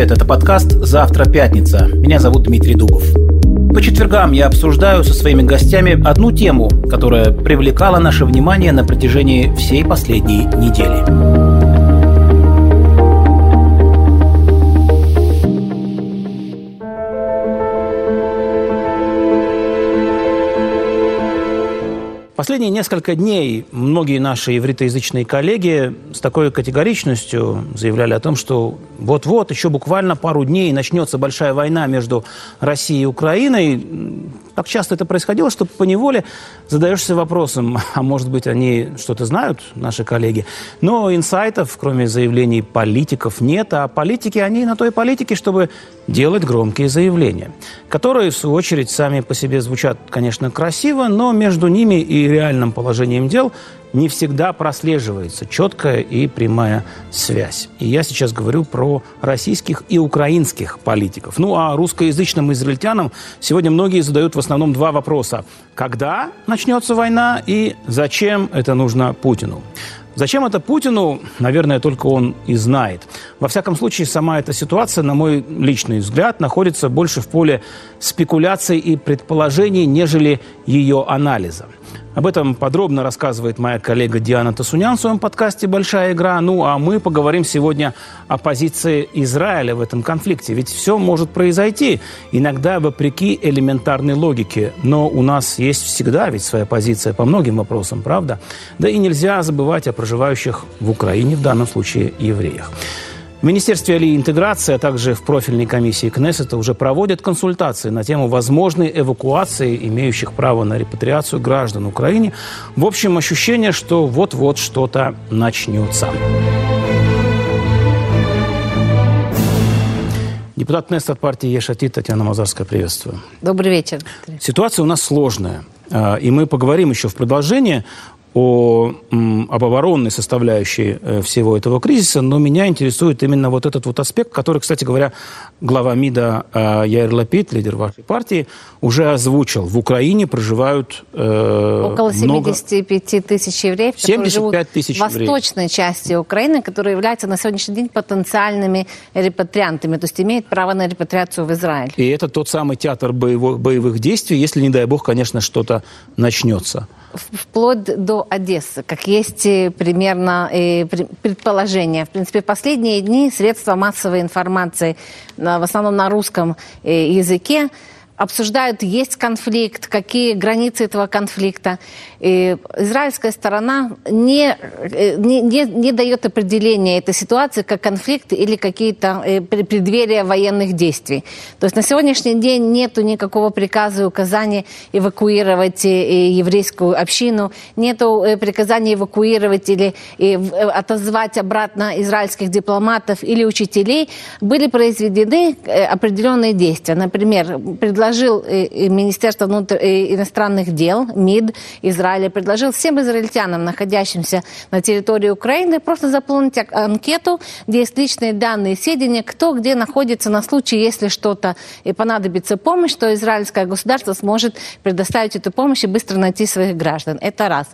привет! Это подкаст «Завтра пятница». Меня зовут Дмитрий Дубов. По четвергам я обсуждаю со своими гостями одну тему, которая привлекала наше внимание на протяжении всей последней недели. Последние несколько дней многие наши евритоязычные коллеги с такой категоричностью заявляли о том, что вот-вот, еще буквально пару дней начнется большая война между Россией и Украиной. Так часто это происходило, что по неволе задаешься вопросом, а может быть, они что-то знают, наши коллеги. Но инсайтов, кроме заявлений политиков, нет, а политики, они на той политике, чтобы делать громкие заявления, которые, в свою очередь, сами по себе звучат, конечно, красиво, но между ними и реальным положением дел не всегда прослеживается четкая и прямая связь. И я сейчас говорю про российских и украинских политиков. Ну а русскоязычным израильтянам сегодня многие задают основном два вопроса. Когда начнется война и зачем это нужно Путину? Зачем это Путину, наверное, только он и знает. Во всяком случае, сама эта ситуация, на мой личный взгляд, находится больше в поле спекуляций и предположений, нежели ее анализа. Об этом подробно рассказывает моя коллега Диана Тасунян в своем подкасте «Большая игра». Ну, а мы поговорим сегодня о позиции Израиля в этом конфликте. Ведь все может произойти, иногда вопреки элементарной логике. Но у нас есть всегда ведь своя позиция по многим вопросам, правда? Да и нельзя забывать о проживающих в Украине, в данном случае, евреях. В Министерстве Али интеграции, а также в профильной комиссии Кнессета уже проводят консультации на тему возможной эвакуации имеющих право на репатриацию граждан Украины. В общем, ощущение, что вот-вот что-то начнется. Депутат Кнессет от партии Ешати Татьяна Мазарская, приветствую. Добрый вечер. Ситуация у нас сложная. А, и мы поговорим еще в продолжение о, об оборонной составляющей э, всего этого кризиса, но меня интересует именно вот этот вот аспект, который, кстати говоря, глава МИДа э, Яир Лапид, лидер вашей партии, уже озвучил. В Украине проживают э, Около 75 много... тысяч евреев, которые живут тысяч в восточной евреев. части Украины, которые являются на сегодняшний день потенциальными репатриантами, то есть имеют право на репатриацию в Израиль. И это тот самый театр боевых, боевых действий, если, не дай бог, конечно, что-то начнется вплоть до Одессы, как есть э, примерно э, предположение. В принципе, последние дни средства массовой информации, в основном на русском э, языке, обсуждают, есть конфликт, какие границы этого конфликта. И израильская сторона не, не, не, не дает определения этой ситуации как конфликт или какие-то э, преддверия военных действий. То есть на сегодняшний день нет никакого приказа и указания эвакуировать э, еврейскую общину, нет э, приказания эвакуировать или отозвать обратно израильских дипломатов или учителей. Были произведены определенные действия. Например, предложение предложил Министерство внутр... иностранных дел, МИД Израиля, предложил всем израильтянам, находящимся на территории Украины, просто заполнить анкету, где есть личные данные, сведения, кто где находится на случай, если что-то и понадобится помощь, то израильское государство сможет предоставить эту помощь и быстро найти своих граждан. Это раз.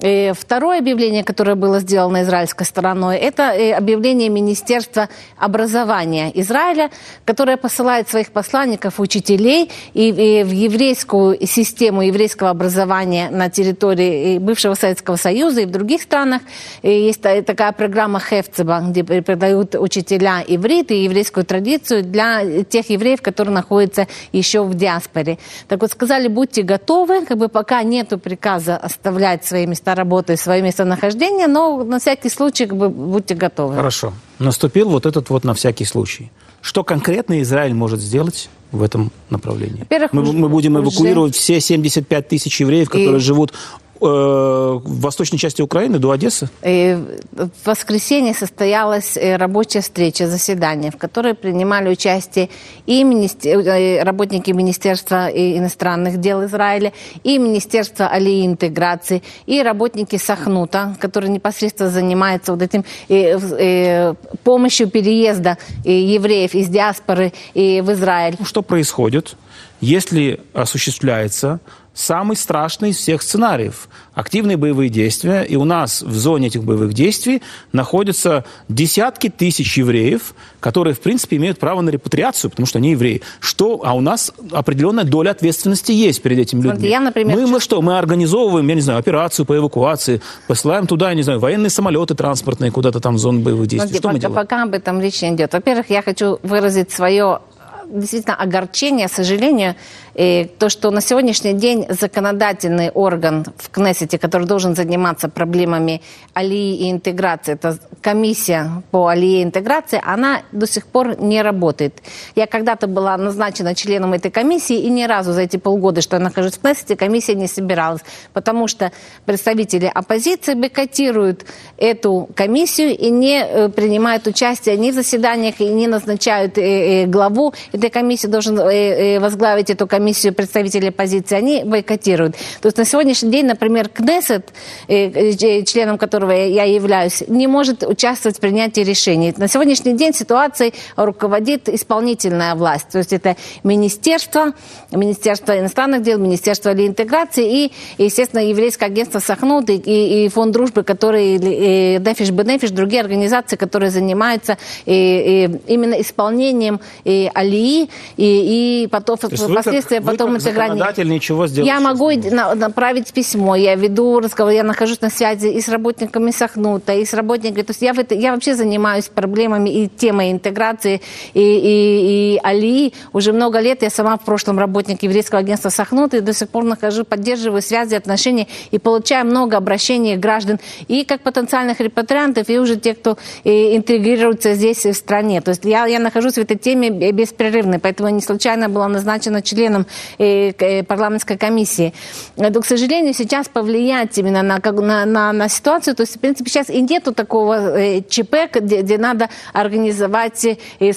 И второе объявление, которое было сделано израильской стороной, это объявление Министерства образования Израиля, которое посылает своих посланников, учителей и, и в еврейскую систему еврейского образования на территории бывшего Советского Союза и в других странах. И есть такая программа Хефцеба, где преподают учителя иврит и еврейскую традицию для тех евреев, которые находятся еще в диаспоре. Так вот, сказали, будьте готовы, как бы пока нету приказа оставлять свои места работы, свои местонахождения, но на всякий случай как бы, будьте готовы. Хорошо. Наступил вот этот вот на всякий случай. Что конкретно Израиль может сделать в этом направлении? Мы, мы будем эвакуировать уже... все 75 тысяч евреев, которые и... живут в восточной части Украины до Одессы? И в воскресенье состоялась э, рабочая встреча, заседание, в которой принимали участие и министер... Э, работники Министерства иностранных дел Израиля, и Министерства Али интеграции, и работники Сахнута, которые непосредственно занимаются вот этим и, и, помощью переезда евреев из диаспоры и в Израиль. Что происходит, если осуществляется самый страшный из всех сценариев. Активные боевые действия, и у нас в зоне этих боевых действий находятся десятки тысяч евреев, которые, в принципе, имеют право на репатриацию, потому что они евреи. Что? А у нас определенная доля ответственности есть перед этими людьми. Смотрите, я, например, мы, мы что? Мы организовываем, я не знаю, операцию по эвакуации, посылаем туда, я не знаю, военные самолеты транспортные куда-то там в зону боевых действий. Смотрите, что мы пока, делаем? пока об этом речь не идет. Во-первых, я хочу выразить свое действительно огорчение, сожаление, э, то, что на сегодняшний день законодательный орган в Кнессете, который должен заниматься проблемами алии и интеграции, это комиссия по алии и интеграции, она до сих пор не работает. Я когда-то была назначена членом этой комиссии, и ни разу за эти полгода, что я нахожусь в Кнессете, комиссия не собиралась, потому что представители оппозиции бойкотируют эту комиссию и не э, принимают участие ни в заседаниях, и не назначают э, э, главу этой комиссии, должен э, э, возглавить эту комиссию представители оппозиции, они бойкотируют. То есть на сегодняшний день, например, Кнессет, э, членом которого я являюсь, не может участвовать в принятии решений. На сегодняшний день ситуацией руководит исполнительная власть. То есть это министерство, Министерство иностранных дел, Министерство интеграции и, естественно, еврейское агентство Сахнут и, и, и фонд дружбы, которые, и Дефиш Бенефиш, другие организации, которые занимаются и, и именно исполнением и алии и, и потом, То есть вы как- впоследствии вы потом как интегральной- законодатель ничего сделать Я могу на- направить письмо, я веду разговор, я нахожусь на связи и с работниками Сахнута, и с работниками. То есть я, в это, я вообще занимаюсь проблемами и темой интеграции и, и, и Алии. Уже много лет я сама в прошлом работник еврейского агентства Сахнута и до сих пор нахожу, поддерживаю связи, отношения и получаю много обращений граждан и как потенциальных репатриантов, и уже те, кто э, интегрируется здесь в стране. То есть я, я нахожусь в этой теме бе- беспрерывно, поэтому не случайно была назначена членом э, э, парламентской комиссии. Но, к сожалению, сейчас повлиять именно на, на, на, на ситуацию, то есть, в принципе, сейчас и нету такого э, ЧП, где, где надо организовать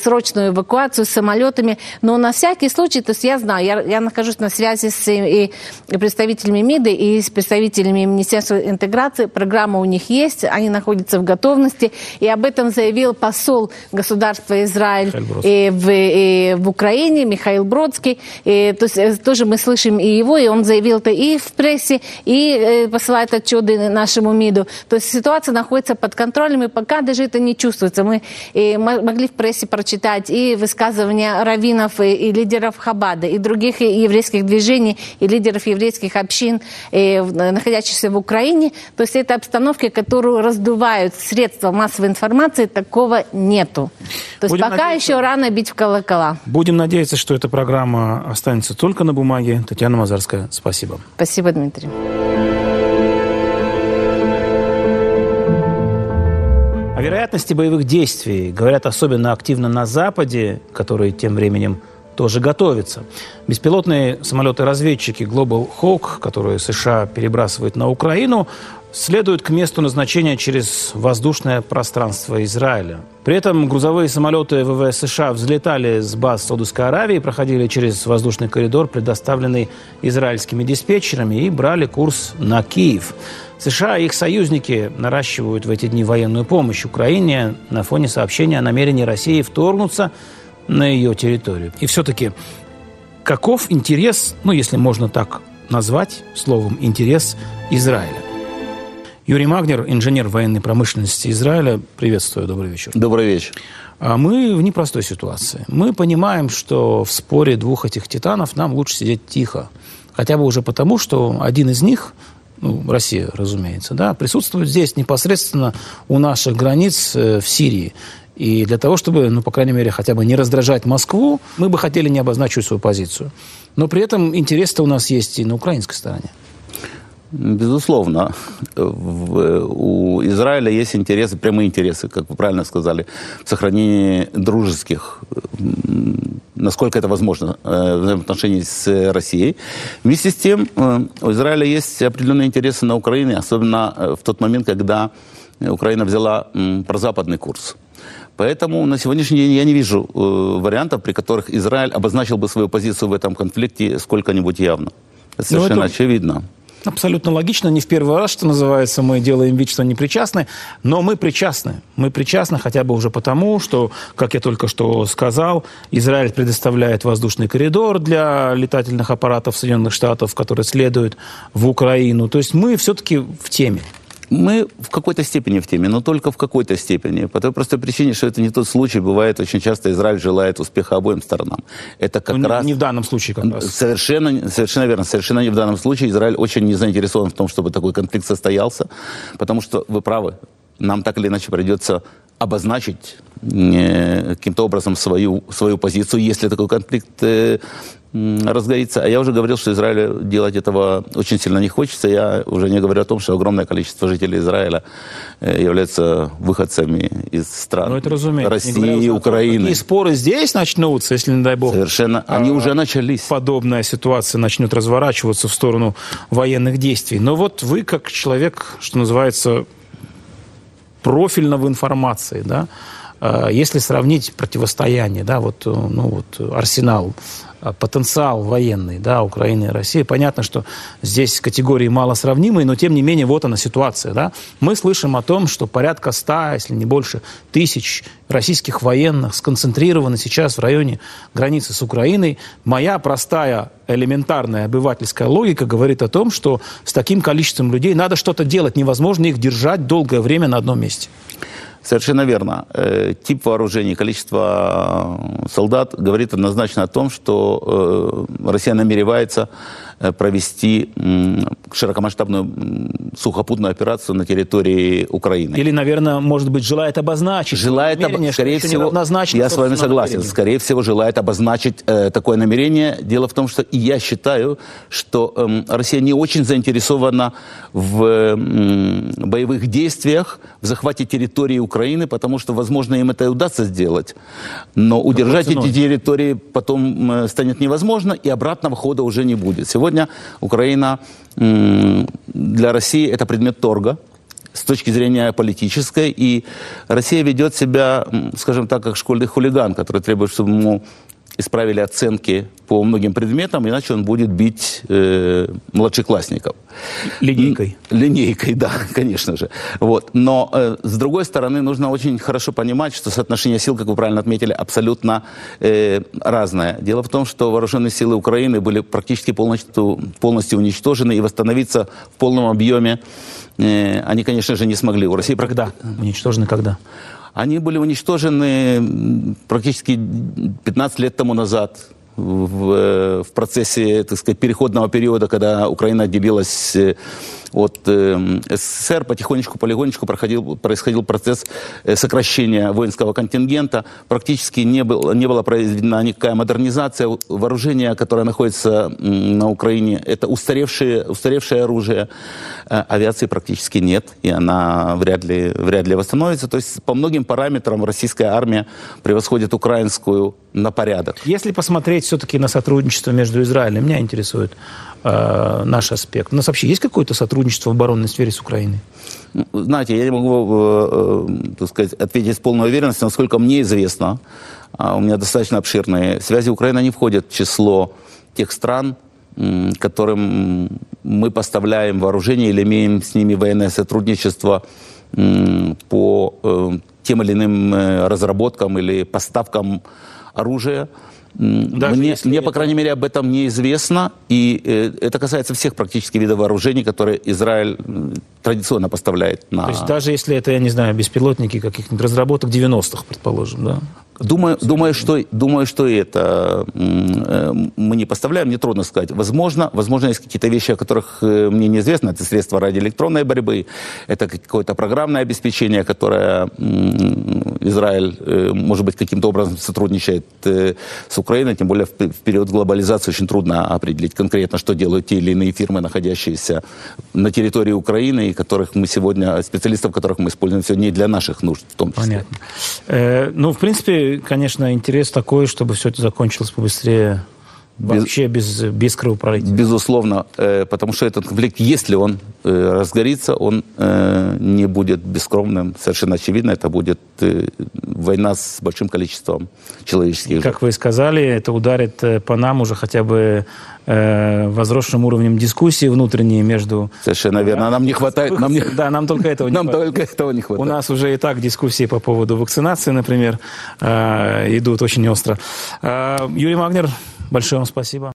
срочную эвакуацию с самолетами, но на всякий случай, то есть я знаю, я, я нахожусь на связи с и представителями МИДа и с представителями Министерства интеграции, программа у них есть, они находятся в готовности, и об этом заявил посол государства Израиль э, в, э, в Украине, Михаил Бродский. Э, то есть э, тоже мы слышим и его, и он заявил это и в прессе, и э, посылает отчеты нашему МИДу. То есть ситуация находится под контролем, и пока даже это не чувствуется. Мы э, мо- могли в прессе прочитать и высказывания раввинов и, и лидеров Хабада, и других еврейских движений, и лидеров еврейских общин, в- находящихся в Украине. То есть это обстановка, которую раздувают средства массовой информации, такого нету. То есть Будем пока надеяться- еще рано бить в колокола. Будем надеяться, что эта программа останется только на бумаге. Татьяна Мазарская, спасибо. Спасибо, Дмитрий. О вероятности боевых действий говорят особенно активно на Западе, который тем временем тоже готовится. Беспилотные самолеты-разведчики Global Hawk, которые США перебрасывают на Украину, следуют к месту назначения через воздушное пространство Израиля. При этом грузовые самолеты ВВС США взлетали с баз Саудовской Аравии, проходили через воздушный коридор, предоставленный израильскими диспетчерами, и брали курс на Киев. США и их союзники наращивают в эти дни военную помощь Украине на фоне сообщения о намерении России вторгнуться на ее территорию. И все-таки каков интерес, ну, если можно так назвать словом интерес Израиля? Юрий Магнер, инженер военной промышленности Израиля. Приветствую, добрый вечер. Добрый вечер. А мы в непростой ситуации. Мы понимаем, что в споре двух этих титанов нам лучше сидеть тихо. Хотя бы уже потому, что один из них, ну, Россия, разумеется, да, присутствует здесь непосредственно у наших границ э, в Сирии. И для того, чтобы, ну, по крайней мере, хотя бы не раздражать Москву, мы бы хотели не обозначить свою позицию. Но при этом интерес-то у нас есть и на украинской стороне. Безусловно, в- у Израиля есть интересы, прямые интересы, как вы правильно сказали, в сохранении дружеских, насколько это возможно, э, взаимоотношений с Россией. Вместе с тем, э, у Израиля есть определенные интересы на Украине, особенно э, в тот момент, когда Украина взяла прозападный курс. Поэтому на сегодняшний день я не вижу вариантов, при которых Израиль обозначил бы свою позицию в этом конфликте сколько-нибудь явно. Это Ну, совершенно это- очевидно. Абсолютно логично. Не в первый раз, что называется, мы делаем вид, что не причастны. Но мы причастны. Мы причастны хотя бы уже потому, что, как я только что сказал, Израиль предоставляет воздушный коридор для летательных аппаратов Соединенных Штатов, которые следуют в Украину. То есть мы все-таки в теме. Мы в какой-то степени в теме, но только в какой-то степени. По той простой причине, что это не тот случай. Бывает очень часто Израиль желает успеха обоим сторонам. Это как Но раз... Не в данном случае как раз. Совершенно, совершенно верно. Совершенно не в данном случае. Израиль очень не заинтересован в том, чтобы такой конфликт состоялся. Потому что, вы правы, нам так или иначе придется обозначить э, каким-то образом свою, свою позицию, если такой конфликт э, разгорится. А я уже говорил, что Израилю делать этого очень сильно не хочется. Я уже не говорю о том, что огромное количество жителей Израиля э, являются выходцами из стран ну, это разумеется. России и Украины. И споры здесь начнутся, если, не дай бог, Совершенно. Они а, уже начались. подобная ситуация начнет разворачиваться в сторону военных действий. Но вот вы, как человек, что называется, профильно в информации, да, э, если сравнить противостояние, да, вот, э, ну, вот арсенал а, потенциал военный да, Украины и России. Понятно, что здесь категории мало сравнимые, но тем не менее вот она ситуация. Да? Мы слышим о том, что порядка ста, если не больше, тысяч российских военных сконцентрированы сейчас в районе границы с Украиной. Моя простая элементарная обывательская логика говорит о том, что с таким количеством людей надо что-то делать. Невозможно их держать долгое время на одном месте. Совершенно верно. Э, тип вооружений, количество э, солдат говорит однозначно о том, что э, Россия намеревается провести широкомасштабную сухопутную операцию на территории Украины. Или, наверное, может быть, желает обозначить. Желает, об... скорее всего, я с вами согласен, намерение. скорее всего, желает обозначить э, такое намерение. Дело в том, что и я считаю, что э, Россия не очень заинтересована в э, боевых действиях, в захвате территории Украины, потому что, возможно, им это и удастся сделать. Но удержать эти территории потом э, станет невозможно, и обратного хода уже не будет. Сегодня Украина для России это предмет торга с точки зрения политической, и Россия ведет себя, скажем так, как школьный хулиган, который требует, чтобы ему исправили оценки по многим предметам, иначе он будет бить э, младшеклассников. Линейкой. Линейкой, да, конечно же. Вот. Но, э, с другой стороны, нужно очень хорошо понимать, что соотношение сил, как вы правильно отметили, абсолютно э, разное. Дело в том, что вооруженные силы Украины были практически полностью, полностью уничтожены, и восстановиться в полном объеме э, они, конечно же, не смогли. У России когда? Уничтожены когда? Они были уничтожены практически 15 лет тому назад в, э, в процессе, так сказать, переходного периода, когда Украина отделилась э, от э, СССР, потихонечку, полигонечку проходил, происходил процесс э, сокращения воинского контингента. Практически не, был, не была произведена никакая модернизация. Вооружение, которое находится на Украине, это устаревшее, устаревшее оружие. Э, авиации практически нет, и она вряд ли, вряд ли восстановится. То есть по многим параметрам российская армия превосходит украинскую на порядок. Если посмотреть все-таки на сотрудничество между Израилем, меня интересует э, наш аспект. У нас вообще есть какое-то сотрудничество в оборонной сфере с Украиной? Ну, знаете, я не могу, э, э, так сказать, ответить с полной уверенностью, насколько мне известно. А у меня достаточно обширные связи. Украина не входит в число тех стран, которым мы поставляем вооружение или имеем с ними военное сотрудничество по э, тем или иным разработкам или поставкам оружия. Даже мне, мне, по крайней мере, об этом неизвестно. И э, это касается всех практически видов вооружений, которые Израиль традиционно поставляет на... То есть даже если это, я не знаю, беспилотники каких-нибудь разработок 90-х, предположим, да? Думаю, думаю, что, думаю, что это э, мы не поставляем, нетрудно сказать. Возможно, возможно, есть какие-то вещи, о которых э, мне неизвестно. Это средства радиоэлектронной борьбы, это какое-то программное обеспечение, которое Израиль, э, может быть, каким-то образом сотрудничает с Украиной. Тем более в период глобализации очень трудно определить конкретно, что делают те или иные фирмы, находящиеся на территории Украины, и которых мы сегодня, специалистов, которых мы используем сегодня и для наших нужд в том числе. Понятно. Э, ну, в принципе, конечно, интерес такой, чтобы все это закончилось побыстрее вообще без, без кровопролития. Безусловно, э, потому что этот конфликт, если он э, разгорится, он э, не будет бескровным. Совершенно очевидно, это будет война с большим количеством человеческих. Как вы сказали, это ударит по нам уже хотя бы э, возросшим уровнем дискуссии внутренней между... Совершенно верно. Нам не хватает... Нам, не- Да, нам только этого не нам хватает. только этого не У хватает. нас уже и так дискуссии по поводу вакцинации, например, э, идут очень остро. Э, Юрий Магнер, большое вам спасибо.